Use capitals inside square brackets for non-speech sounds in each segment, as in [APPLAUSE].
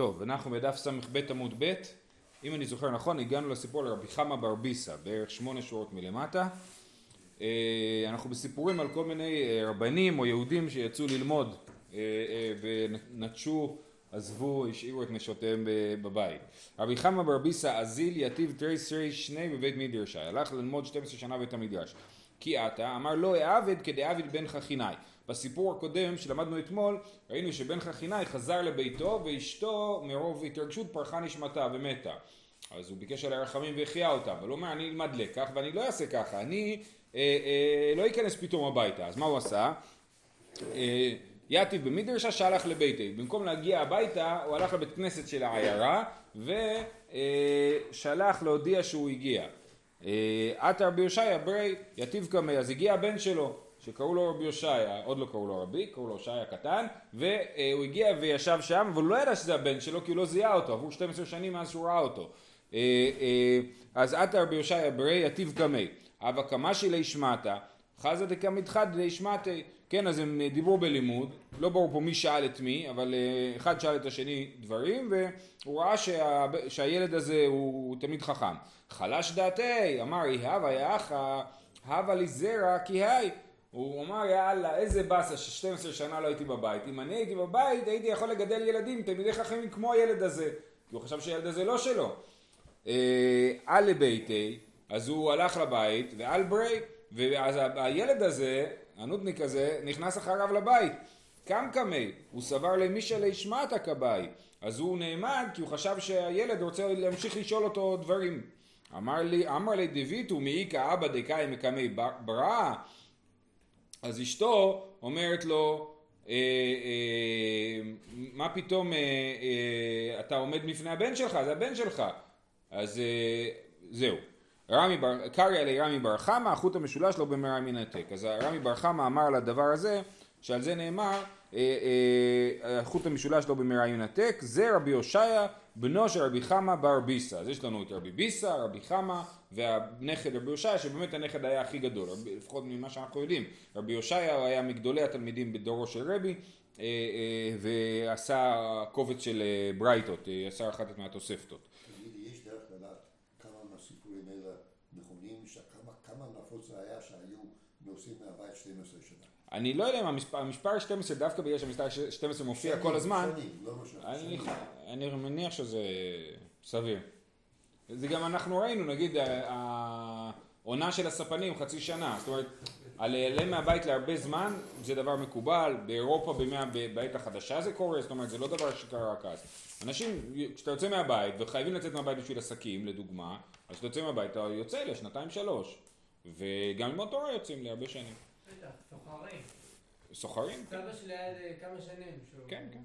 טוב, אנחנו בדף ס"ב עמוד ב', אם אני זוכר נכון, הגענו לסיפור על רבי חמא ברביסה, בערך שמונה שורות מלמטה. אה, אנחנו בסיפורים על כל מיני אה, רבנים או יהודים שיצאו ללמוד אה, ונטשו, עזבו, השאירו את נשותיהם בבית. רבי חמא ברביסה אזיל יתיב תרי סרי שני בבית מדרשי, הלך ללמוד 12 שנה בבית המדרש. כי עתה אמר לא אעבד כדעבד בן חכינאי בסיפור הקודם שלמדנו אתמול ראינו שבן חכינאי חזר לביתו ואשתו מרוב התרגשות פרחה נשמתה ומתה. אז הוא ביקש עליה רחמים והחייה אותה אבל הוא אומר אני אלמד לקח ואני לא אעשה ככה אני אה, אה, לא אכנס פתאום הביתה. אז מה הוא עשה? אה, יתיב במדרשה שהלך לביתי במקום להגיע הביתה הוא הלך לבית כנסת של העיירה ושלח להודיע שהוא הגיע. עטר רבי יושעיה ברי יתיב קמי אז הגיע הבן שלו שקראו לו רבי הושעיה, עוד לא קראו לו רבי, קראו לו הושעיה קטן, והוא הגיע וישב שם, אבל הוא לא ידע שזה הבן שלו כי הוא לא זיהה אותו, עברו 12 שנים מאז שהוא ראה אותו. אה, אה, אז עתה רבי הושעיה ברי יתיב קמי, אבא קמשי לישמטה, חזה דקמיתחד לישמטי, כן אז הם דיברו בלימוד, לא ברור פה מי שאל את מי, אבל אה, אחד שאל את השני דברים, והוא ראה שה, שהילד הזה הוא תמיד חכם. חלש דעתי, אמר יהבה יאחה, הווה לי זרע כי היי הוא אמר יאללה איזה באסה ש-12 שנה לא הייתי בבית. אם אני הייתי בבית הייתי יכול לגדל ילדים תלמידי חכמים כמו הילד הזה. כי הוא חשב שהילד הזה לא שלו. אה, על לביתי אז הוא הלך לבית ועל ברי ואז הילד הזה הנודניק הזה נכנס אחריו לבית. קם קמי הוא סבר למישה לישמעתא כבאי. אז הוא נעמד כי הוא חשב שהילד רוצה להמשיך לשאול אותו דברים. אמר לי אמר לי דביתו מאיכא אבא דקאי מקמי ברא אז אשתו אומרת לו, אה, אה, מה פתאום אה, אה, אתה עומד בפני הבן שלך, זה הבן שלך. אז אה, זהו. רמי בר, קריא עלי רמי בר חמא, החוט המשולש לא במרע מן. אז רמי בר חמא אמר על הדבר הזה, שעל זה נאמר, החוט המשולש לא מן העתק, זה רבי הושעיה בנו של רבי חמא בר ביסה. אז יש לנו את רבי ביסה, רבי חמא והנכד רבי הושעיה שבאמת הנכד היה הכי גדול, לפחות ממה שאנחנו יודעים. רבי הושעיה היה מגדולי התלמידים בדורו של רבי אה, אה, ועשה קובץ של אה, ברייתות, עשה אחת מהתוספתות. יש דרך לדעת כמה מהסיפורים האלה נכונים, כמה נפוץ זה היה שהיו נוסעים מהבית 12 שנה? אני לא יודע אם המספר, המספר 12 דווקא בגלל שהמספר 12 מופיע שנים, כל הזמן, שנים, לא אני, שנים. אני מניח שזה סביר. זה גם אנחנו ראינו, נגיד העונה של הספנים חצי שנה, זאת אומרת, על להיעלם מהבית להרבה זמן זה דבר מקובל, באירופה בימי, בעת החדשה זה קורה, זאת אומרת זה לא דבר שקרה רק אז. אנשים, כשאתה יוצא מהבית וחייבים לצאת מהבית בשביל עסקים לדוגמה, אז כשאתה יוצא מהבית אתה יוצא לשנתיים שלוש, וגם ללמוד תורה יוצאים להרבה שנים. סוחרים. סוחרים? סבא שלי היה כמה שנים. שהוא- כן, כן.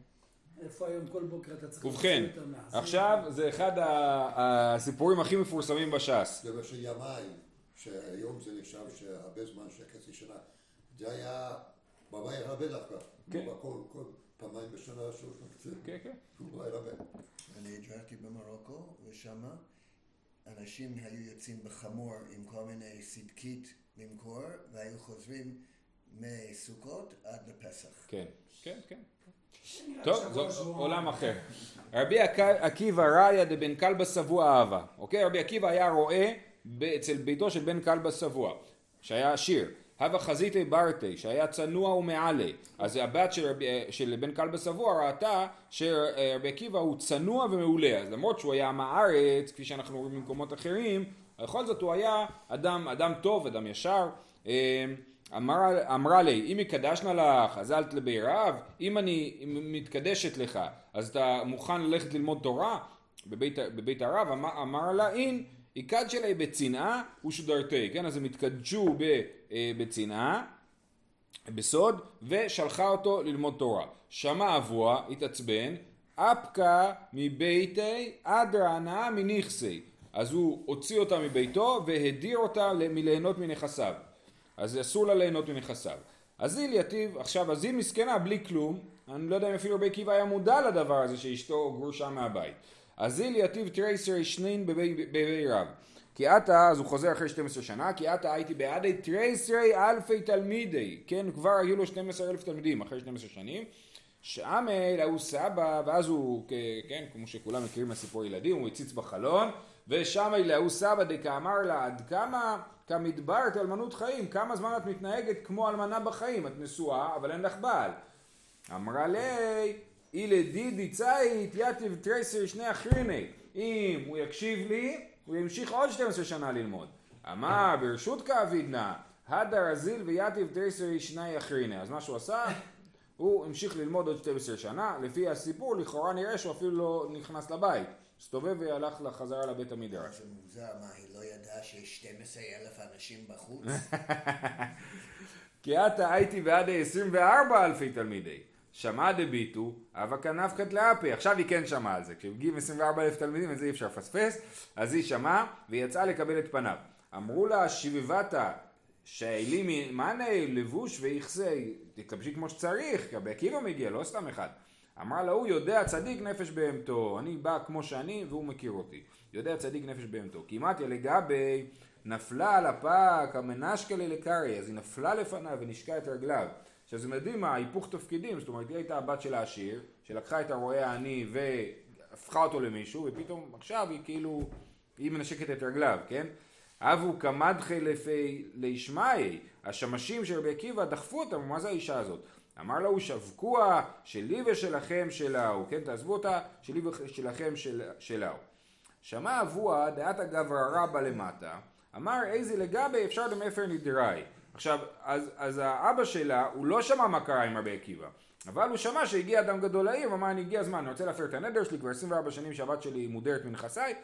איפה היום כל בוקר אתה צריך... ובכן? עכשיו זה אחד הסיפורים הכי מפורסמים בש"ס. זה מה שימיים, שהיום זה נחשב שהרבה זמן, שחצי שנה, זה היה בבית הרבה דווקא. כן. כל, כל פעמיים בשנה שלוש קצת. כן, כן. אני גרתי במרוקו, ושם אנשים היו יוצאים בחמור עם כל מיני סדקית למכור, והיו חוזרים מסוכות עד לפסח. כן, כן, כן. טוב, זה עולם אחר. רבי עק- עקיבא ראיה דבן כלבא שבוע אהבה. אוקיי? רבי עקיבא היה רועה אצל ביתו של בן כלבא שבוע, שהיה עשיר. הווה חזיתי ברתי, שהיה צנוע ומעלה. אז הבת של, רבי, של בן כלבא שבוע ראתה שרבי עקיבא הוא צנוע ומעולה. אז למרות שהוא היה עם הארץ, כפי שאנחנו רואים במקומות אחרים, בכל זאת הוא היה אדם, אדם טוב, אדם ישר. אמרה, אמרה לי, אם יקדשנה לך, אז אל תלבי רב, אם אני מתקדשת לך, אז אתה מוכן ללכת ללמוד תורה בבית, בבית הרב? אמר, אמר לה, אין, יקד שלי בצנעה ושדרתי, כן, אז הם התקדשו אה, בצנעה, בסוד, ושלחה אותו ללמוד תורה. שמע אבוה, התעצבן, אפקה מביתי עד רענה מנכסי. אז הוא הוציא אותה מביתו והדיר אותה מליהנות מנכסיו. אז אסור לה ליהנות מנכסיו. אזיל יתיב, עכשיו אזיל מסכנה בלי כלום, אני לא יודע אם אפילו רבי עקיבא היה מודע לדבר הזה שאשתו גרושה מהבית. אזיל יתיב תרייסרי שנין בבי רב. כי עתה, אז הוא חוזר אחרי 12 שנה, כי עתה הייתי בעדי תרייסרי אלפי תלמידי, כן, כבר היו לו 12 אלף תלמידים אחרי 12 שנים, שעמל ההוא סבא, ואז הוא, כן, כמו שכולם מכירים מהסיפור ילדים, הוא הציץ בחלון, ושמי להוא סבא דקאמר לה עד כמה כמדברת אלמנות חיים, כמה זמן את מתנהגת כמו אלמנה בחיים, את נשואה אבל אין לך בעל. אמרה לי, אי לדידי ציית יתיב תריסר שני אחריני, אם הוא יקשיב לי, הוא ימשיך עוד 12 שנה ללמוד. אמר ברשות קא עבידנא, הדר אזיל ויתיב תריסר שני אחריני, אז מה שהוא עשה? הוא המשיך ללמוד עוד 12 שנה, לפי הסיפור לכאורה נראה שהוא אפילו לא נכנס לבית, הסתובב והלך חזרה לבית המדרש. זה מוזר, מה, היא לא ידעה שיש 12 אלף אנשים בחוץ? [LAUGHS] כי עתה הייתי בעד 24 אלפי תלמידי. שמע דביטו, אבא כנף קטלאפי. עכשיו היא כן שמעה על זה. כשמגיעים 24 אלף תלמידים, את זה אי אפשר לפספס. אז היא שמעה, ויצאה לקבל את פניו. אמרו לה, שביבתה, שאלי מאנה לבוש ויכסה, תתלבשי כמו שצריך, כי עקיבא מגיע, לא סתם אחד. אמרה לה, הוא יודע צדיק נפש בהמתו, אני בא כמו שאני והוא מכיר אותי. יודע צדיק נפש בהמתו. כמעט לגבי נפלה על הפק המנשקה לי לקרעי, אז היא נפלה לפניו ונשקה את רגליו. עכשיו זה מדהים ההיפוך תפקידים, זאת אומרת היא הייתה הבת של העשיר, שלקחה את הרועה העני והפכה אותו למישהו, ופתאום עכשיו היא כאילו, היא מנשקת את רגליו, כן? אבו קמדחי לפי לישמעי, השמשים של רבי עקיבא דחפו אותם, מה זה האישה הזאת? אמר לה הוא שבקוה שלי ושלכם שלהו, כן תעזבו אותה, שלי ושלכם של, שלהו. שמע אבוה דעת הגברא רבה למטה, אמר איזה לגבי אפשר דמפר נדרי. עכשיו, אז, אז האבא שלה, הוא לא שמע מה קרה עם רבי עקיבא, אבל הוא שמע שהגיע אדם גדול לעיר, אמר אני הגיע הזמן, אני רוצה להפר את הנדר שלי, כבר 24 שנים שהבת שלי מודרת מנכסיי,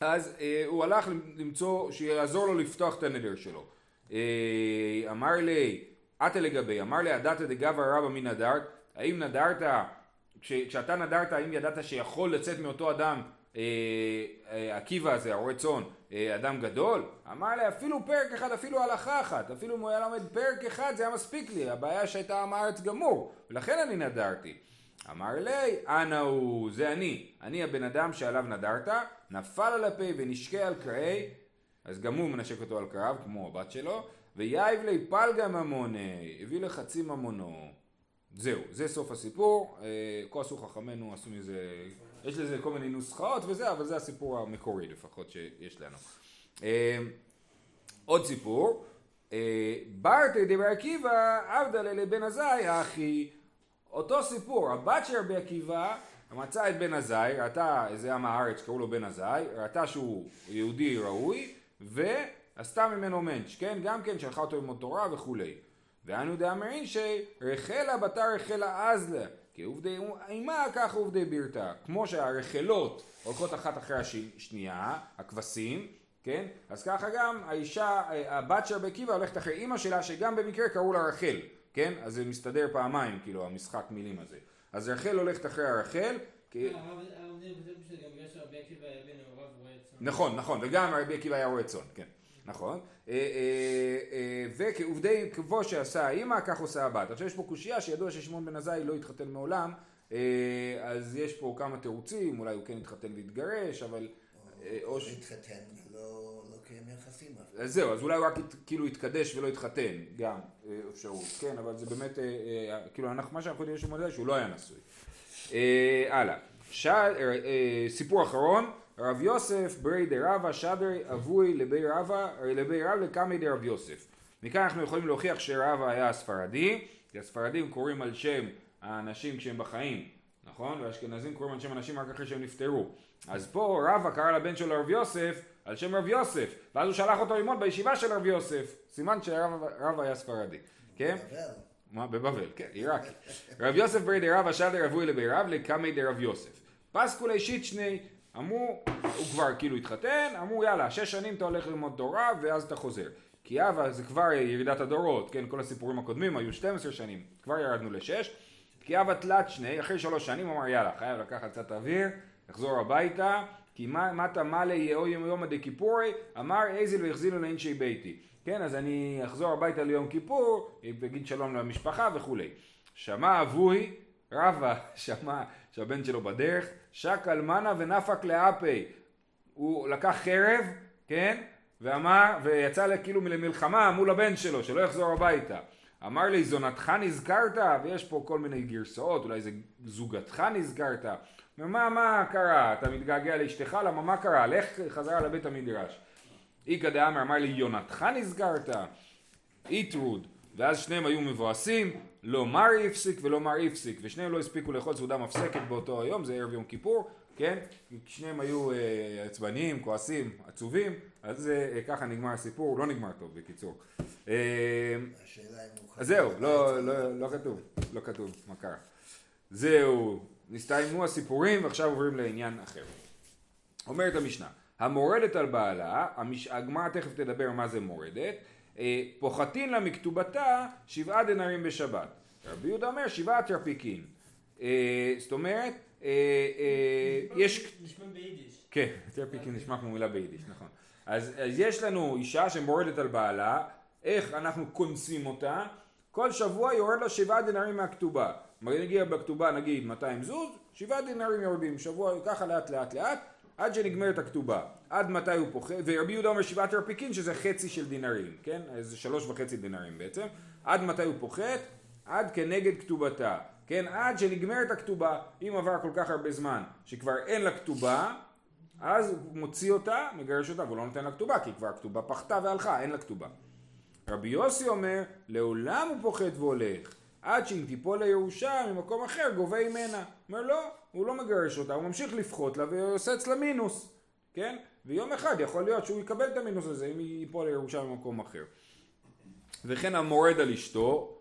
אז אה, הוא הלך למצוא, שיעזור לו לפתוח את הנדר שלו. אה, אמר לי, עתה לגבי, אמר לי, הדתא דגבר רבא מי נדרת, האם נדרת, כש, כשאתה נדרת, האם ידעת שיכול לצאת מאותו אדם אה, אה, עקיבא הזה, הרועה צאן, אה, אדם גדול? אמר לי, אפילו פרק אחד, אפילו הלכה אחת, אפילו אם הוא היה לומד פרק אחד, זה היה מספיק לי, הבעיה שהייתה עם הארץ גמור, ולכן אני נדרתי. אמר לי, אנא הוא, זה אני, אני הבן אדם שעליו נדרת, נפל על הפה ונשקה על קראי, אז גם הוא מנשק אותו על קרב, כמו הבת שלו, ויאיב לי פלגה ממוני, הביא לחצי ממונו. זהו, זה סוף הסיפור, אה, כה עשו חכמינו, עשו מזה, יש לזה כל מיני נוסחאות וזה, אבל זה הסיפור המקורי לפחות שיש לנו. אה, עוד סיפור, אה, ברתי דבר עקיבא עבדה לבן עזאי אחי, אותו סיפור, הבת של רבי עקיבא מצאה את בן עזאי, ראתה איזה עם הארץ שקראו לו בן עזאי, ראתה שהוא יהודי ראוי, ועשתה ממנו מענץ', כן? גם כן שלחה אותו ללמוד תורה וכולי. ואנו דאמרין שרחלה בתר רחלה אזלה, כי עובדי אימה ככה עובדי בירתה. כמו שהרחלות הולכות אחת אחרי השנייה, הכבשים, כן? אז ככה גם האישה, הבת של רבי עקיבא הולכת אחרי אימא שלה, שגם במקרה קראו לה רחל, כן? אז זה מסתדר פעמיים, כאילו, המשחק מילים הזה. אז רחל הולכת אחרי הרחל. נכון, נכון, וגם רבי עקיבא היה רועה צאן, כן, נכון. אה, אה, אה, וכעובדי כבו שעשה האימא, כך עושה הבת. עכשיו יש פה קושייה שידוע ששמעון בן עזאי לא התחתן מעולם, אז יש פה כמה תירוצים, אולי הוא כן התחתן והתגרש, אבל... או ש... התחתן ולא לא קיים יחסים. אז זהו, אז אולי הוא רק כאילו התקדש ולא התחתן, גם אפשרות, כן, אבל זה באמת, כאילו, מה שאנחנו יודעים שמונה זה שהוא לא היה נשוי. אה, הלאה. אה, אה, סיפור אחרון, רב יוסף ברי דרבה שדרי אבוי לבי רבה, לבי רב לקמי דרב יוסף. מכאן אנחנו יכולים להוכיח שרבה היה ספרדי, כי הספרדים קוראים על שם האנשים כשהם בחיים, נכון? והאשכנזים קוראים על שם אנשים רק אחרי שהם נפטרו. אז פה רבא קרא לבן שלו רב יוסף על שם רב יוסף, ואז הוא שלח אותו ללמוד בישיבה של רב יוסף. סימן שרב היה ספרדי, כן? מה? בבבל, כן, עיראקי. רב יוסף ברי דרב אשר דרבוי לבי רב לקמי דרב יוסף. פסקו לישית שני, אמרו, הוא כבר כאילו התחתן, אמרו יאללה, שש שנים אתה הולך ללמוד תורה ואז אתה חוזר. כי אבא זה כבר ירידת הדורות, כן, כל הסיפורים הקודמים היו 12 שנים, כבר ירדנו לשש. כי אבא תלת שני, אחרי שלוש שנים אמר יאללה, חייב לקחת קצת אוויר, לחזור הביתה, כי מטה מלא יאו יום יומא דכיפורי, אמר איזל והחזינו לאנשי ביתי. כן, אז אני אחזור הביתה ליום כיפור, אגיד שלום למשפחה וכולי. שמע אבוי, רבא שמע שהבן שלו בדרך, שק אלמנה ונפק לאפי. הוא לקח חרב, כן, ואמר, ויצא כאילו למלחמה מול הבן שלו, שלא יחזור הביתה. אמר לי זונתך נזכרת, ויש פה כל מיני גרסאות, אולי זה זוגתך נזכרת. מה, מה קרה? אתה מתגעגע לאשתך? למה מה קרה? לך חזרה לבית המדרש. איכא דאמר אמר לי יונתך נזכרת? איטרוד. ואז שניהם היו מבואסים, לא מרי הפסיק ולא מר הפסיק, ושניהם לא הספיקו לאכול סעודה מפסקת באותו היום, זה ערב יום כיפור, כן? שניהם היו אה, עצבניים, כועסים, עצובים, אז אה, ככה נגמר הסיפור, לא נגמר טוב בקיצור. אה, השאלה אם הוא... אז זהו, לא, לא, לא כתוב, לא כתוב מה קרה. זהו, נסתיימו הסיפורים ועכשיו עוברים לעניין אחר. אומרת המשנה, המורדת על בעלה, המש... הגמרא תכף תדבר מה זה מורדת, פוחתין לה מכתובתה שבעה דינרים בשבת. רבי יהודה אומר שבעה טרפיקין. אה, זאת אומרת, אה, אה, יש... נשמע ביידיש. כן, טרפיקין נשמע כמו מילה ביידיש, נכון. אז, אז יש לנו אישה שמורדת על בעלה, איך אנחנו קונסים אותה? כל שבוע יורד לה שבעה דינרים מהכתובה. מגיע בכתובה נגיד 200 זוז, שבעה דינרים יורדים, שבוע ככה לאט לאט לאט, עד שנגמרת הכתובה. עד מתי הוא פוחת, ורבי יהודה אומר שבעת הרפיקין שזה חצי של דינרים, כן? זה שלוש וחצי דינרים בעצם. עד מתי הוא פוחת? עד כנגד כתובתה. כן? עד שנגמרת הכתובה, אם עבר כל כך הרבה זמן שכבר אין לה כתובה, אז הוא מוציא אותה, מגרש אותה, והוא לא נותן לה כתובה, כי כבר הכתובה פחתה והלכה, אין לה כתובה. רבי יוסי אומר, לעולם הוא פוחת והולך, עד שאם תיפול לירושה ממקום אחר גובה ממנה. אומר לא, הוא לא מגרש אותה, הוא ממשיך לפחות לה ועושה אצלה מינוס, כן? ויום אחד יכול להיות שהוא יקבל את המינוס הזה אם ייפול לירושה ממקום אחר. וכן המורד על אשתו,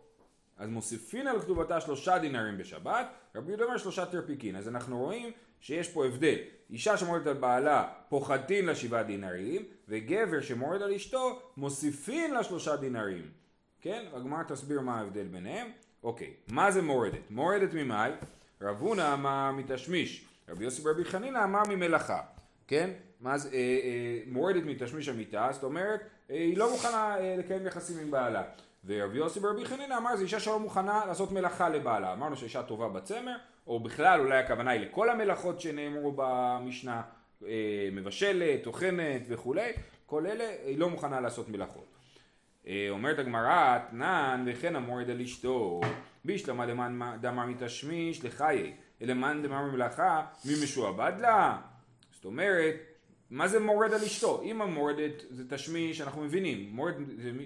אז מוסיפין על כתובתה שלושה דינרים בשבת, רבי יהודה אומר שלושה טרפיקין. אז אנחנו רואים שיש פה הבדל. אישה שמורדת על בעלה פוחתין לה שבעה דינרים, וגבר שמורד על אשתו מוסיפין לה שלושה דינרים. כן? הגמרא תסביר מה ההבדל ביניהם. אוקיי, מה זה מורדת? מורדת ממאי? רב הונא אמר מתשמיש, רבי יוסי ברבי חנינא אמר ממלאכה. כן? מה זה, אה, אה, מורדת מתשמיש המיטה, זאת אומרת, אה, היא לא מוכנה אה, לקיים יחסים עם בעלה. ורבי יוסי ברבי חנינא אמר זו אישה שלא מוכנה לעשות מלאכה לבעלה. אמרנו שאישה טובה בצמר, או בכלל אולי הכוונה היא לכל המלאכות שנאמרו במשנה, אה, מבשלת, טוחנת וכולי, כל אלה היא לא מוכנה לעשות מלאכות. אה, אומרת הגמרא, אתנן וכן המורד על אשתו, בישלמה למען דמר מתשמיש לחיי, למען דמר ממלאכה, מי משועבד לה? זאת אומרת, מה זה מורד על אשתו? אם המורדת זה תשמיש, אנחנו מבינים, מורד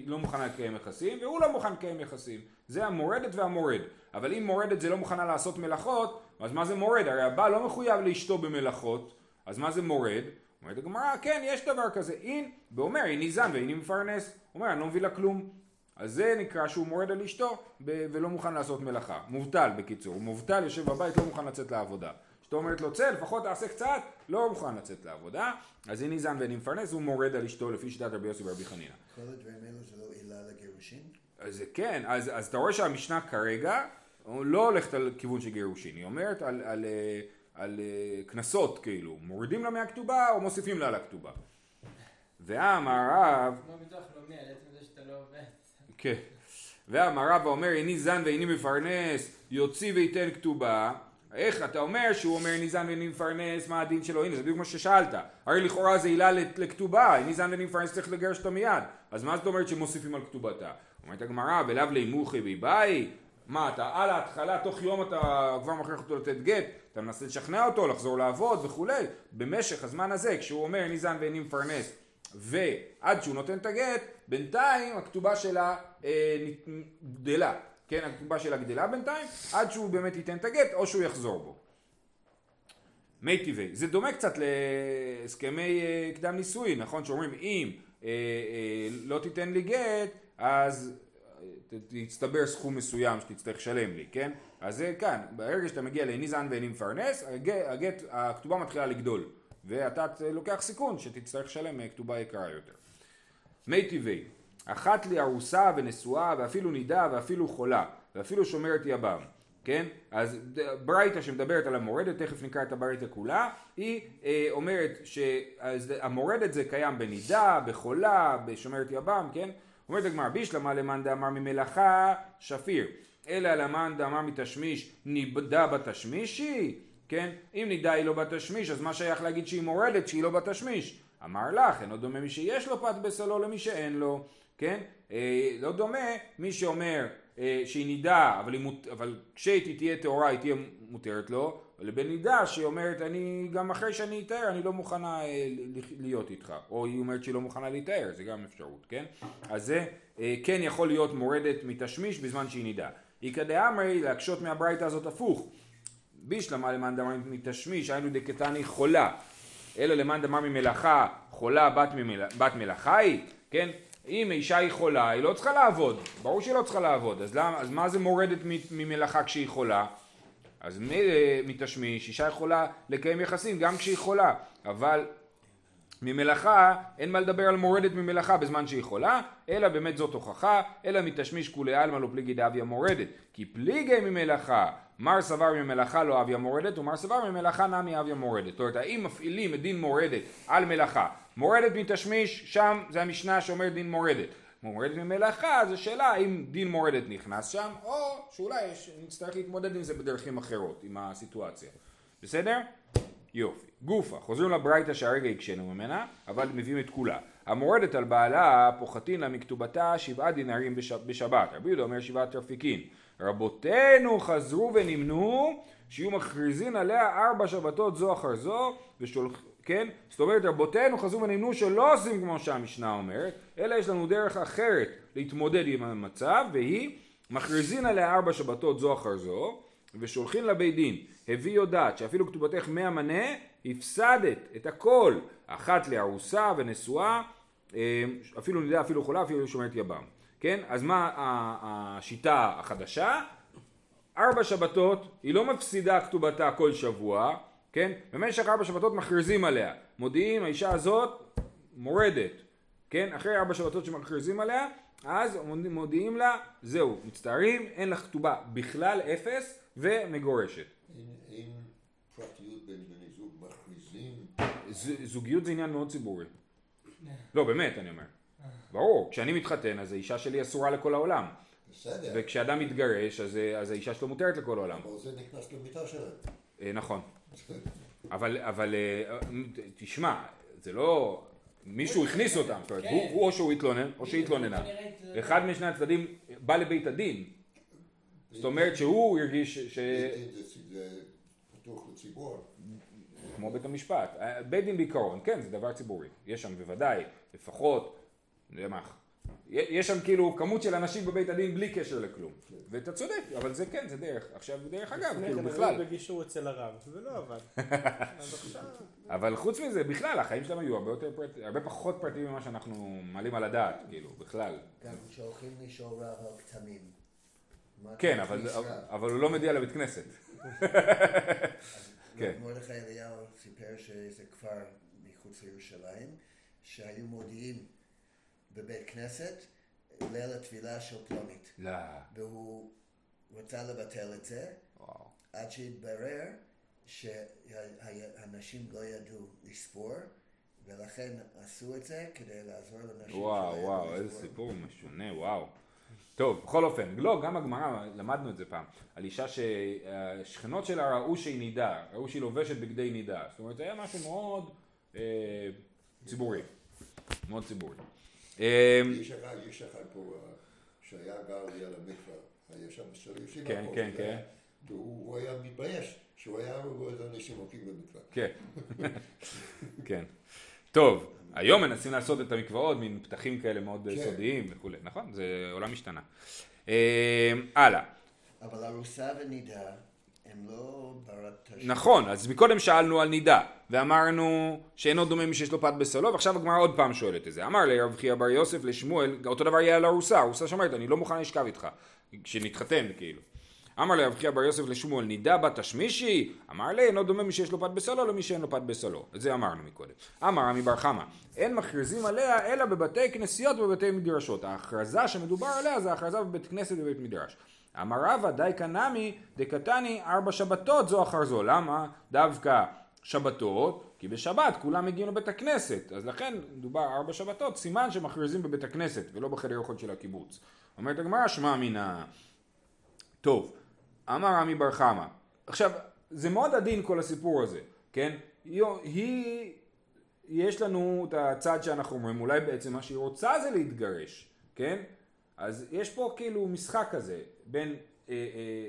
לא מוכנה לקיים יחסים, והוא לא מוכן לקיים יחסים. זה המורדת והמורד. אבל אם מורדת זה לא מוכנה לעשות מלאכות, אז מה זה מורד? הרי הבעל לא מחויב לאשתו במלאכות, אז מה זה מורד? אומרת הגמרא, כן, יש דבר כזה, אין, ואומר, אין ניזן ואין מפרנס. אומר, אני לא מביא לה כלום. אז זה נקרא שהוא מורד על אשתו ולא מוכן לעשות מלאכה. מובטל בקיצור, מובטל יושב בבית לא מוכן לצאת לעבודה. אשתו אומרת לו צא לפחות תעשה קצת, לא מוכן לצאת לעבודה. אז אין ניזן ואין מפרנס, הוא מורד על אשתו לפי שיטת רבי יוסי ורבי חנינא. כל הדברים האלו זה לא עילה לגירושין? אז כן, אז, אז אתה רואה שהמשנה כרגע לא הולכת על כיוון של גירושין, היא אומרת על, על, אה, על, אה, קנסות כאילו, מורידים לה מהכתובה או מוסיפים לה על הכתובה. ואמר רב, כמו ביטוח לאומי, על עצם זה שאתה לא עובד. כן, ואמר רב ואומר איני זן ואיני מפרנס, יוציא וייתן כתובה. איך אתה אומר שהוא אומר איני זן ואיני מפרנס, מה הדין שלו? הנה זה בדיוק מה ששאלת. הרי לכאורה זה עילה לכתובה, איני זן ואיני מפרנס צריך לגרש אותו מיד. אז מה זאת אומרת שמוסיפים על כתובתה? אומרת הגמרא, ולאו לימוכי ביבאי, מה אתה על ההתחלה, תוך יום אתה כבר מכריח אותו לתת גט, אתה מנסה לשכנע אותו, לחזור לעבוד וכולי, במשך הזמן הזה, כשהוא אומר איני זן ואיני מפרנס, ועד שהוא נותן את הגט, בינתיים הכתובה שלה אה, גדלה, כן, הכתובה שלה גדלה בינתיים, עד שהוא באמת ייתן את הגט או שהוא יחזור בו. מי טבעי, זה דומה קצת להסכמי אה, קדם נישואין, נכון? שאומרים אם אה, אה, לא תיתן לי גט, אז תצטבר סכום מסוים שתצטרך לשלם לי, כן? אז זה כאן, ברגע שאתה מגיע לאיני זן ואיני מפרנס, הגט, הכתובה מתחילה לגדול, ואתה לוקח סיכון שתצטרך לשלם אה, כתובה יקרה יותר. מי טבעי, אחת לי ארוסה ונשואה ואפילו נידה ואפילו חולה ואפילו שומרת יבם, כן? אז ברייתא שמדברת על המורדת, תכף נקרא את הברייתא כולה, היא אה, אומרת שהמורדת זה קיים בנידה, בחולה, בשומרת יבם, כן? אומרת הגמרא, בישלמה למאן דאמר ממלאכה שפיר, אלא למאן דאמר מתשמיש נידה בתשמישי, כן? אם נידה היא לא בתשמיש, אז מה שייך להגיד שהיא מורדת שהיא לא בתשמיש? אמר לך, אינו דומה מי שיש לו פת בשלו למי שאין לו, כן? אה, לא דומה מי שאומר אה, שהיא נידה, אבל, מות, אבל כשהיא תהיה טהורה היא תהיה מותרת לו, לבין נידה שהיא אומרת אני גם אחרי שאני אטהר אני לא מוכנה אה, להיות איתך, או היא אומרת שהיא לא מוכנה להיטהר, זה גם אפשרות, כן? אז זה אה, כן יכול להיות מורדת מתשמיש בזמן שהיא נידה. איכא דאמרי להקשות מהברייתא הזאת הפוך. בישלמה למאן דמר מתשמיש, היינו דקתני חולה. אלא למאן דמר ממלאכה, חולה בת, ממל... בת מלאכה היא, כן? אם אישה היא חולה, היא לא צריכה לעבוד, ברור שהיא לא צריכה לעבוד, אז, למה, אז מה זה מורדת ממלאכה כשהיא חולה? אז מתשמיש, אישה יכולה לקיים יחסים גם כשהיא חולה, אבל ממלאכה אין מה לדבר על מורדת ממלאכה בזמן שהיא חולה, אלא באמת זאת הוכחה, אלא מתשמיש כולי עלמא לא פליגי דאביה מורדת, כי פליגי ממלאכה, מר סבר ממלאכה לא אביה מורדת, ומר סבר ממלאכה נמי אביה מורדת. זאת אומרת, האם מפעילים את דין מורדת על מלאכה? מורדת מתשמיש, שם זה המשנה שאומרת דין מורדת. מורדת ממלאכה, זו שאלה האם דין מורדת נכנס שם, או שאולי נצטרך להתמודד עם זה בדרכים אחרות, עם הסיטואציה. בסדר? יופי. גופה, חוזרים לברייתא שהרגע הקשינו ממנה, אבל מביאים את כולה. המורדת על בעלה פוחתין לה מכתובתה שבעה דינרים בש... בשבת. רבי יהודה אומר שבעה תרפיקין. רבותינו חזרו ונמנו שיהיו מכריזין עליה ארבע שבתות זו אחר זו ושולח... כן? זאת אומרת רבותינו חזרו ונמנו שלא עושים כמו שהמשנה אומרת אלא יש לנו דרך אחרת להתמודד עם המצב והיא מכריזין עליה ארבע שבתות זו אחר זו ושולחין לבית דין. הביא יודעת שאפילו כתובתך מאה מנה הפסדת את הכל. אחת לארוסה ונשואה אה, אפילו נידה אפילו חולה אפילו שומרת יבם. כן? אז מה השיטה החדשה? ארבע שבתות היא לא מפסידה כתובתה כל שבוע כן במשך ארבע שבתות מכריזים עליה מודיעים האישה הזאת מורדת כן אחרי ארבע שבתות שמכריזים עליה אז מודיעים לה זהו מצטערים אין לך כתובה בכלל אפס ומגורשת אין פרטיות בין בני זוג מכריזים. זוגיות זה עניין מאוד ציבורי. לא, באמת, אני אומר. ברור, כשאני מתחתן אז האישה שלי אסורה לכל העולם. בסדר. וכשאדם מתגרש אז, אז האישה שלו מותרת לכל העולם. אבל זה נכנס למיטה שלהם. אה, נכון. אבל, אבל אה, תשמע, זה לא... מישהו הכניס אותם, זאת אומרת, הוא, הוא או שהוא התלונן או שהיא התלוננה. אחד משני הצדדים בא לבית הדין. זאת אומרת שהוא הרגיש ש... פתוח לציבור. כמו בית המשפט. בית דין בעיקרון, כן, זה דבר ציבורי. יש שם בוודאי, לפחות, אני יודע מה, יש שם כאילו כמות של אנשים בבית הדין בלי קשר לכלום. ואתה צודק, אבל זה כן, זה דרך. עכשיו, דרך אגב, כאילו בכלל. לפני בגישור אצל הרב, זה לא עבד. [LAUGHS] אבל חוץ מזה, בכלל, החיים שלהם היו הרבה יותר פרטיים, הרבה פחות פרטיים ממה שאנחנו מעלים על הדעת, כאילו, בכלל. גם כשהולכים לשאול רב על כתמים. כן? אבל הוא לא מגיע לבית כנסת. כן. מרדכי אליהו סיפר שזה כפר מחוץ לירושלים, שהיו מודיעים בבית כנסת ליל התפילה של פלונית. לא, והוא רצה לבטל את זה, וואו. עד שהתברר שהאנשים לא ידעו לספור, ולכן עשו את זה כדי לעזור לאנשים וואו, וואו, איזה. סיפור משונה, וואו. טוב, בכל אופן, לא, גם הגמרא, למדנו את זה פעם, על אישה שהשכנות שלה ראו שהיא נידה, ראו שהיא לובשת בגדי נידה. זאת אומרת, זה היה משהו מאוד אה, ציבורי, מאוד ציבורי. אה, יש אחד, יש אחד פה אה, שהיה גר ליד המקווה, היה שם של ישיבה כן, כן, כן. והוא הוא היה מתבייש שהוא היה רואה את אנשים הולכים במקווה. כן, [LAUGHS] כן. טוב, היום מנסים לעשות את המקוואות, מין פתחים כאלה מאוד כן. סודיים וכולי, נכון? זה עולם השתנה. אה, הלאה. אבל ארוסה ונידה הם לא ברת תשלום. נכון, אז מקודם שאלנו על נידה, ואמרנו שאינו דומה מי שיש לו פת בשלו, ועכשיו הגמרא עוד פעם שואלת את זה. אמר לרב חייא בר יוסף לשמואל, אותו דבר יהיה על ארוסה, ארוסה שאומרת, אני לא מוכן לשכב איתך, כשנתחתן כאילו. אמר לרב חייא בר יוסף לשמואל, נידה בת תשמישי? אמר לי, אינו דומה מי שיש לו פת בשלו למי שאין לו פת בשלו. את זה אמרנו מקודם. אמר רמי בר חמא, אין מכריזים עליה אלא בבתי כנסיות ובבתי מדרשות. ההכרזה שמדובר עליה זה ההכרזה בבית כנסת ובבית מדרש. אמר רבא די קנמי דקתני ארבע שבתות זו אחר זו. למה? דווקא שבתות, כי בשבת כולם מגיעים לבית הכנסת, אז לכן מדובר ארבע שבתות, סימן שמכריזים בבית הכנסת ולא בחדר אוכל של הקיבוץ. אומרת הגמרא שמע מינה. טוב, אמר רמי בר חמא. עכשיו, זה מאוד עדין כל הסיפור הזה, כן? היא, היא, יש לנו את הצד שאנחנו אומרים, אולי בעצם מה שהיא רוצה זה להתגרש, כן? אז יש פה כאילו משחק כזה, בין, אה, אה,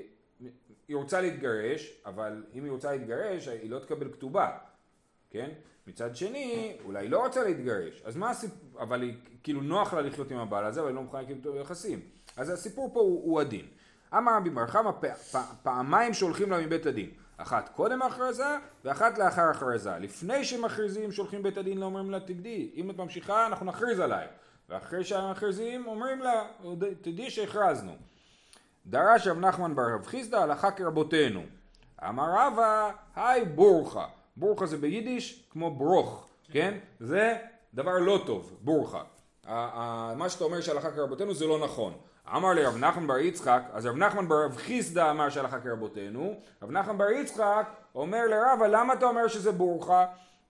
היא רוצה להתגרש, אבל אם היא רוצה להתגרש, היא לא תקבל כתובה, כן? מצד שני, אולי היא לא רוצה להתגרש, אז מה הסיפור, אבל היא, כאילו נוח לה לחיות עם הבעל הזה, אבל היא לא מוכנה לקיים איתו יחסים. אז הסיפור פה הוא, הוא הדין. אמר רבי בר חמא, פעמיים שולחים לה מבית הדין. אחת קודם ההכרזה, ואחת לאחר ההכרזה. לפני שמכריזים שולחים בית הדין, לא אומרים לה תגדי, אם את ממשיכה אנחנו נכריז עלייך. ואחרי שמכריזים אומרים לה, תדעי שהכרזנו. דרש רב נחמן בר רב חיסדא הלכה כרבותינו. אמר רבא, היי בורחה. בורחה זה ביידיש כמו ברוך, כן? זה דבר לא טוב, בורחה. מה שאתה אומר שהלכה כרבותינו זה לא נכון. אמר לי רב נחמן בר יצחק, אז רב נחמן בר רב חיסדא אמר שהלכה כרבותינו, רב נחמן בר יצחק אומר לרבא למה אתה אומר שזה בורחה?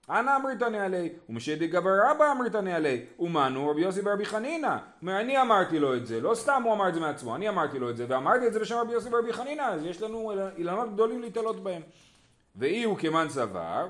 אנא אמריתני עלי, ומשדי גבר רבא אמריתני עלי, ומנו רבי יוסי ברבי חנינא. אומר, אני אמרתי לו את זה, לא סתם הוא אמר את זה מעצמו, אני אמרתי לו את זה, ואמרתי את זה בשם רבי יוסי ברבי חנינא, אז יש לנו אילנות גדולים להתעלות בהם. ואי הוא כמן סבר,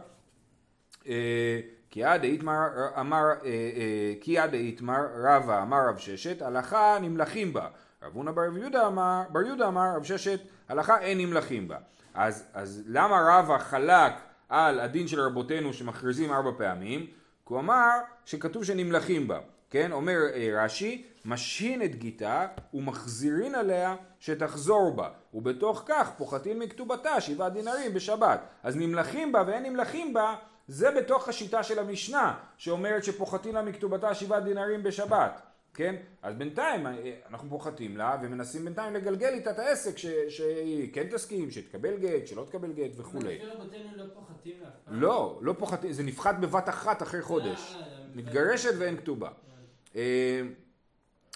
אה, כי עד איתמר אמר, אה, אה, כי עד איתמר רבא אמר רב ששת, הלכה נמלכים בה. רב הונא בר יהודה אמר, בר יהודה אמר רב ששת, הלכה אין נמלכים בה. אז, אז למה רבא חלק על הדין של רבותינו שמכריזים ארבע פעמים? כי הוא אמר שכתוב שנמלכים בה. כן, אומר אה, רש"י, משהין את גיתה ומחזירין עליה שתחזור בה, ובתוך כך פוחתין מכתובתה שבעה דינרים בשבת. אז נמלכים בה ואין נמלכים בה, זה בתוך השיטה של המשנה, שאומרת שפוחתין לה מכתובתה שבעה דינרים בשבת. כן? אז בינתיים אה, אנחנו פוחתים לה ומנסים בינתיים לגלגל איתה את העסק ש, שהיא כן תסכים, שתקבל גט, שלא תקבל גט וכולי. לפי רבותינו לא פוחתים לה. לא, לא פוחתים, זה נפחת בבת אחת אחרי חודש. אה, אה, מתגרשת ואין כתובה.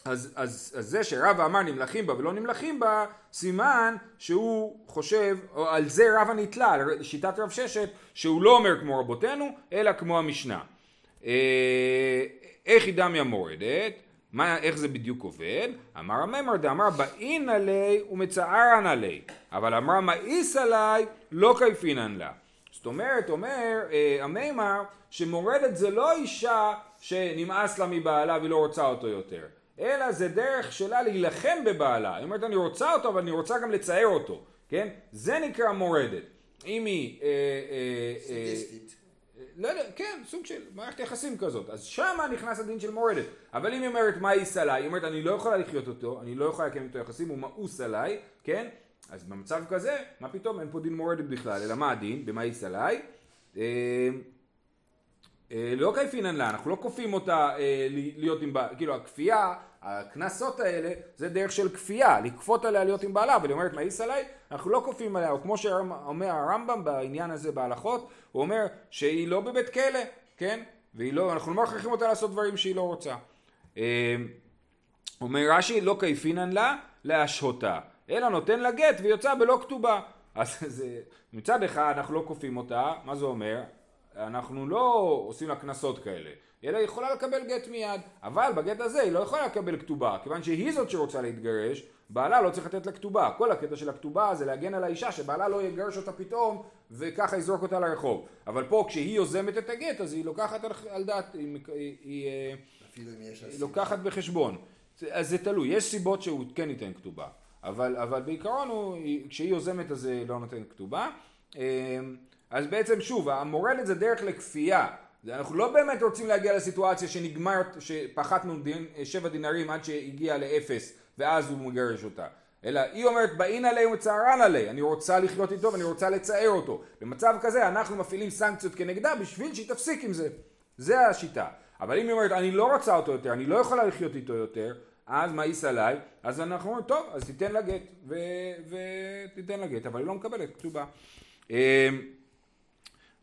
אז, אז, אז זה שרבא אמר נמלכים בה ולא נמלכים בה, סימן שהוא חושב, או על זה רבא נתלה, על שיטת רב ששת, שהוא לא אומר כמו רבותינו, אלא כמו המשנה. איך היא דמיה מורדת? מה, איך זה בדיוק עובד? אמר הממר דאמר באין עלי ומצערן עלי, אבל אמרה מאיס עלי לא כיפינן לה. זאת אומרת, אומר אה, המימר שמורדת זה לא אישה שנמאס לה מבעלה והיא לא רוצה אותו יותר, אלא זה דרך שלה להילחם בבעלה. היא אומרת אני רוצה אותו אבל אני רוצה גם לצייר אותו, כן? זה נקרא מורדת. אם היא... אה, אה, אה. לא יודע, כן, סוג של מערכת יחסים כזאת. אז שמה נכנס הדין של מורדת. אבל אם היא אומרת מה ייס עליי, היא אומרת אני לא יכולה לחיות אותו, אני לא יכולה לקיים איתו יחסים, הוא מאוס עליי, כן? אז במצב כזה, מה פתאום, אין פה דין מורדת בכלל, אלא מה הדין? במה ייס עליי? אה, אה, לא כיפינן לה, אנחנו לא כופים אותה אה, להיות עם כאילו הכפייה, הקנסות האלה, זה דרך של כפייה, לכפות עליה להיות עם בעלה, אבל היא אומרת מאיס עליי, אנחנו לא כופים עליה, או כמו שאומר הרמב"ם בעניין הזה בהלכות, הוא אומר שהיא לא בבית כלא, כן? והיא לא, אנחנו לא מכריחים אותה לעשות דברים שהיא לא רוצה. אה, אומר רש"י, לא כיפינן לה להשהותה, אלא נותן לה גט ויוצא בלא כתובה. [LAUGHS] אז זה, מצד אחד אנחנו לא כופים אותה, מה זה אומר? אנחנו לא עושים לה קנסות כאלה, אלא היא יכולה לקבל גט מיד, אבל בגט הזה היא לא יכולה לקבל כתובה, כיוון שהיא זאת שרוצה להתגרש, בעלה לא צריך לתת לה כתובה, כל הקטע של הכתובה זה להגן על האישה שבעלה לא יגרש אותה פתאום וככה יזרוק אותה לרחוב, אבל פה כשהיא יוזמת את הגט אז היא לוקחת על, על דעת, היא, היא, היא, אה, היא. לוקחת בחשבון. אז זה תלוי, יש סיבות שהוא כן ייתן כתובה, אבל, אבל בעיקרון הוא, כשהיא יוזמת אז זה לא נותן כתובה. אמ, אז בעצם שוב, המורדת זה דרך לכפייה. אנחנו לא באמת רוצים להגיע לסיטואציה שנגמר, שפחתנו דין, שבע דינרים עד שהגיע לאפס ואז הוא מגרש אותה. אלא היא אומרת באין עלי ומצערן עלי, אני רוצה לחיות איתו ואני רוצה לצער אותו. במצב כזה אנחנו מפעילים סנקציות כנגדה בשביל שהיא תפסיק עם זה. זה השיטה. אבל אם היא אומרת אני לא רוצה אותו יותר, אני לא יכולה לחיות איתו יותר, אז מאיס עליי, אז אנחנו אומרים טוב, אז תיתן לה גט, ו- ותיתן לה גט, אבל היא לא מקבלת כתובה.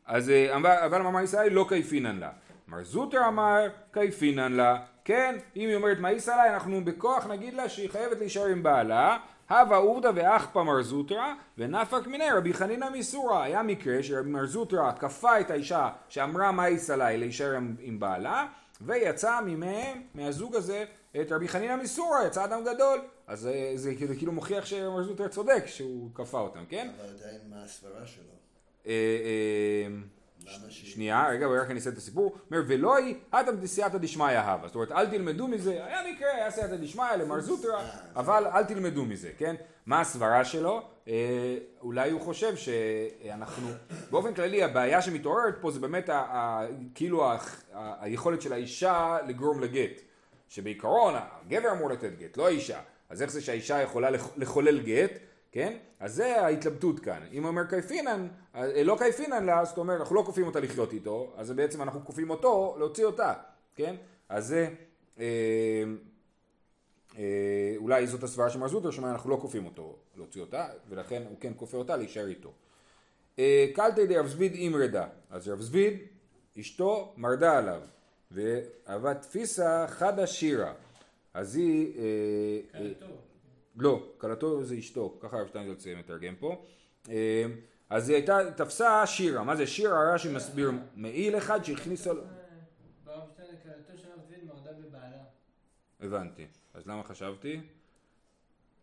אז אה, אבל אבל אמר מאיס עליי לא כיפינן לה. מר זוטר אמר כיפינן לה, כן, אם היא אומרת מאיס עליי אנחנו בכוח נגיד לה שהיא חייבת להישאר עם בעלה, הווה עובדא ואחפא מר זוטרא ונפק מיני רבי חנינא מסורא. היה מקרה שרבי מר זוטרא כפה את האישה שאמרה מאיס עליי להישאר עם, עם בעלה ויצא ממהם, מהזוג הזה, את רבי חנינא מסורא, יצא אדם גדול. אז אה, זה כאילו, כאילו מוכיח שמר זוטרא צודק שהוא כפה אותם, כן? אבל עדיין מה הסברה שלו? אה, אה, שנייה, רגע, ורק אני אעשה את הסיפור, אומר ולא היא, אתם דסייעתא דשמיא הווה, זאת אומרת אל תלמדו מזה, היה מקרה, היה סייעתא דשמיא למר זוטרא, אבל אל תלמדו מזה, כן? מה הסברה שלו? אה, אולי הוא חושב שאנחנו, באופן כללי הבעיה שמתעוררת פה זה באמת כאילו היכולת של האישה לגרום לגט, שבעיקרון הגבר אמור לתת גט, לא האישה, אז איך זה שהאישה יכולה לח- לחולל גט? כן? אז זה ההתלבטות כאן. אם אומר קייפינן, אה, לא קייפינן לה, זאת אומרת, אנחנו לא כופים אותה לחיות איתו, אז בעצם אנחנו כופים אותו להוציא אותה, כן? אז זה, אה, אה, אולי זאת הסברה של מר זוטר, שאומר אנחנו לא כופים אותו להוציא אותה, ולכן הוא כן כופה אותה להישאר איתו. אה, קלטי דרב זביד אימרדה, אז רב זביד, אשתו מרדה עליו, ואהבת תפיסה חדה שירה, אז היא... אה, אה. לא, כלתו זה אשתו, ככה הרב שטיינזלץ מתרגם פה. אה, אז היא הייתה, תפסה שירה, מה זה שירה? רש"י מסביר מעיל אחד שהכניסה לו... הבנתי. אז למה חשבתי?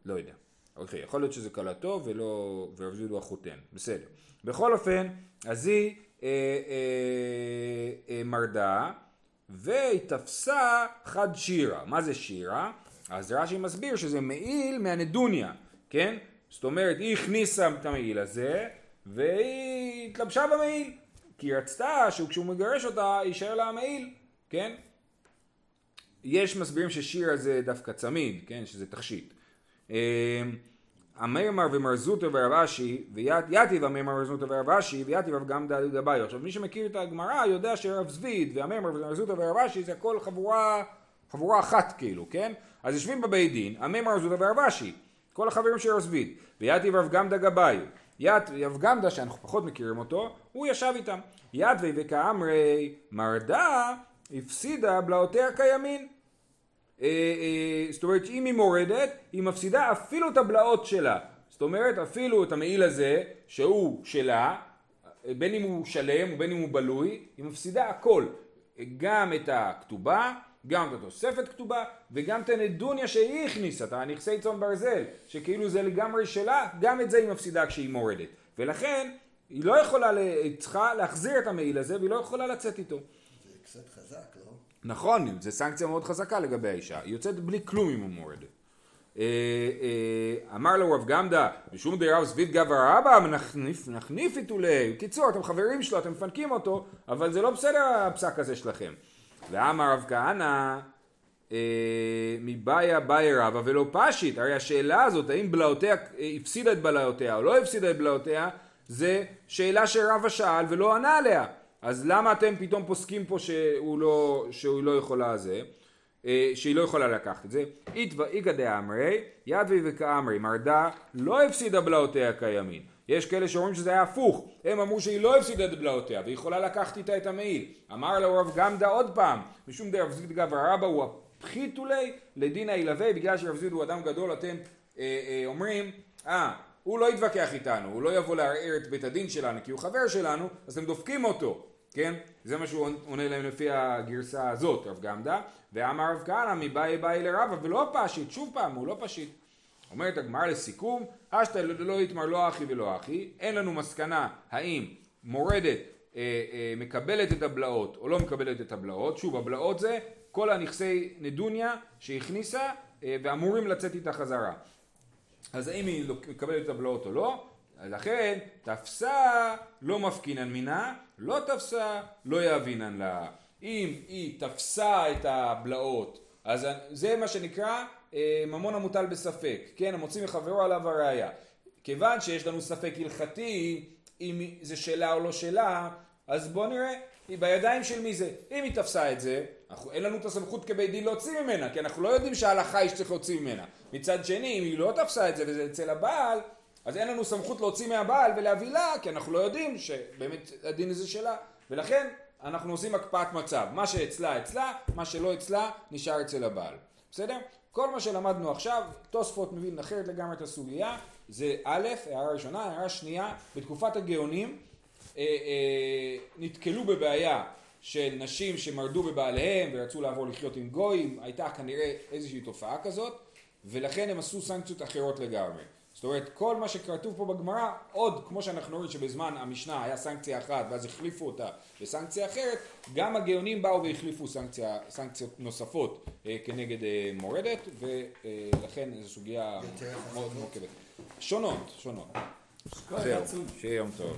לא יודע. אוקיי, יכול להיות שזה כלתו ולא... ורב זיד הוא החותן. בסדר. בכל אופן, אז היא אה, אה, אה, מרדה, והיא תפסה חד שירה. מה זה שירה? אז רש"י מסביר שזה מעיל מהנדוניה, כן? זאת אומרת, היא הכניסה את המעיל הזה, והיא התלבשה במעיל. כי היא רצתה שכשהוא מגרש אותה, יישאר לה המעיל, כן? יש מסבירים ששירה זה דווקא צמיד, כן, שזה תכשיט. המימר ומר זוטר ורב אשי, ויתיב המימר ומר זוטר ורב אשי, ויתיב רב גמדא לגביו. עכשיו מי שמכיר את הגמרא יודע שרב זביד והמימר ומר זוטר ורב אשי זה הכל חבורה, חבורה אחת כאילו, כן? אז יושבים בבית דין, המימר ורב אשי, כל החברים של רב זביד, ויתיב רב גמדא גביו. יתיב גמדא שאנחנו פחות מכירים אותו, הוא ישב איתם. יתווי וכאמרי מרדה הפסידה בלעותיה כימין. אה, אה, זאת אומרת שאם היא מורדת, היא מפסידה אפילו את הבלעות שלה. זאת אומרת, אפילו את המעיל הזה, שהוא שלה, בין אם הוא שלם ובין אם הוא בלוי, היא מפסידה הכל. גם את הכתובה, גם את התוספת כתובה, וגם את הנדוניה שהיא הכניסה, את הנכסי צאן ברזל, שכאילו זה לגמרי שלה, גם את זה היא מפסידה כשהיא מורדת. ולכן, היא לא יכולה, ל- היא צריכה להחזיר את המעיל הזה, והיא לא יכולה לצאת איתו. זה קצת חזק, לא? נכון, זו סנקציה מאוד חזקה לגבי האישה, היא יוצאת בלי כלום אם הוא מורדת. אה, אה, אמר לו רב גמדא, משום דרב זביד גבר אבא, נחניף, נחניף איתולי. בקיצור, אתם חברים שלו, אתם מפנקים אותו, אבל זה לא בסדר הפסק הזה שלכם. ואמר רב כהנא, אה, מבעיה באי רבא ולא פשיט, הרי השאלה הזאת, האם בלעותיה אה, הפסידה את בלעותיה או לא הפסידה את בלעותיה, זה שאלה שרבא שאל ולא ענה עליה. אז למה אתם פתאום פוסקים פה שהוא לא, שהוא לא יכולה זה, אה, שהיא לא יכולה לקחת את זה? איתא דאמרי, ידווי וכאמרי, מרדה לא הפסידה בלעותיה כימין. יש כאלה שאומרים שזה היה הפוך, הם אמרו שהיא לא הפסידה את בלעותיה והיא יכולה לקחת איתה את המעיל. אמר לו רב גמדא עוד פעם, משום דרב זיד גבר רבא הוא הפחיתולי לדין הילווה, בגלל שרב זיד הוא אדם גדול אתם אה, אה, אומרים, אה, הוא לא יתווכח איתנו, הוא לא יבוא לערער את בית הדין שלנו כי הוא חבר שלנו, אז אתם דופקים אותו, כן? זה מה שהוא עונה להם לפי הגרסה הזאת, רב גמדא, ואמר רב כהנא מבאי באי לרבא ולא פשיט, שוב פעם, הוא לא פשיט. אומרת הגמרא לסיכום, אשתא לא יתמר לא אחי ולא אחי, אין לנו מסקנה האם מורדת אה, אה, מקבלת את הבלעות או לא מקבלת את הבלעות, שוב הבלעות זה כל הנכסי נדוניה שהכניסה אה, ואמורים לצאת איתה חזרה. אז האם היא לא- מקבלת את הבלעות או לא? לכן תפסה לא מפקינן מינה, לא תפסה לא יאבינן לה. אם היא תפסה את הבלעות, אז זה מה שנקרא ממון המוטל בספק, כן, המוציא מחברו עליו הראייה. כיוון שיש לנו ספק הלכתי, אם זה שלה או לא שלה, אז בואו נראה, היא בידיים של מי זה. אם היא תפסה את זה, אנחנו, אין לנו את הסמכות כבית דין להוציא ממנה, כי אנחנו לא יודעים שההלכה היא שצריך להוציא ממנה. מצד שני, אם היא לא תפסה את זה וזה אצל הבעל, אז אין לנו סמכות להוציא מהבעל ולהביא לה, כי אנחנו לא יודעים שבאמת הדין הזה שלה. ולכן אנחנו עושים הקפאת מצב. מה שאצלה אצלה, מה שלא אצלה נשאר אצל הבעל. בסדר? כל מה שלמדנו עכשיו, תוספות מבין אחרת לגמרי את הסוגיה, זה א', הערה ראשונה, הערה שנייה, בתקופת הגאונים אה, אה, נתקלו בבעיה של נשים שמרדו בבעליהם ורצו לעבור לחיות עם גויים, הייתה כנראה איזושהי תופעה כזאת, ולכן הם עשו סנקציות אחרות לגמרי. זאת אומרת, כל מה שכתוב פה בגמרא, עוד כמו שאנחנו רואים שבזמן המשנה היה סנקציה אחת ואז החליפו אותה בסנקציה אחרת, גם הגאונים באו והחליפו סנקציה, סנקציות נוספות אה, כנגד אה, מורדת, ולכן זו סוגיה מאוד. מורכבת. שונות, שונות. זהו. שיהיה יום טוב.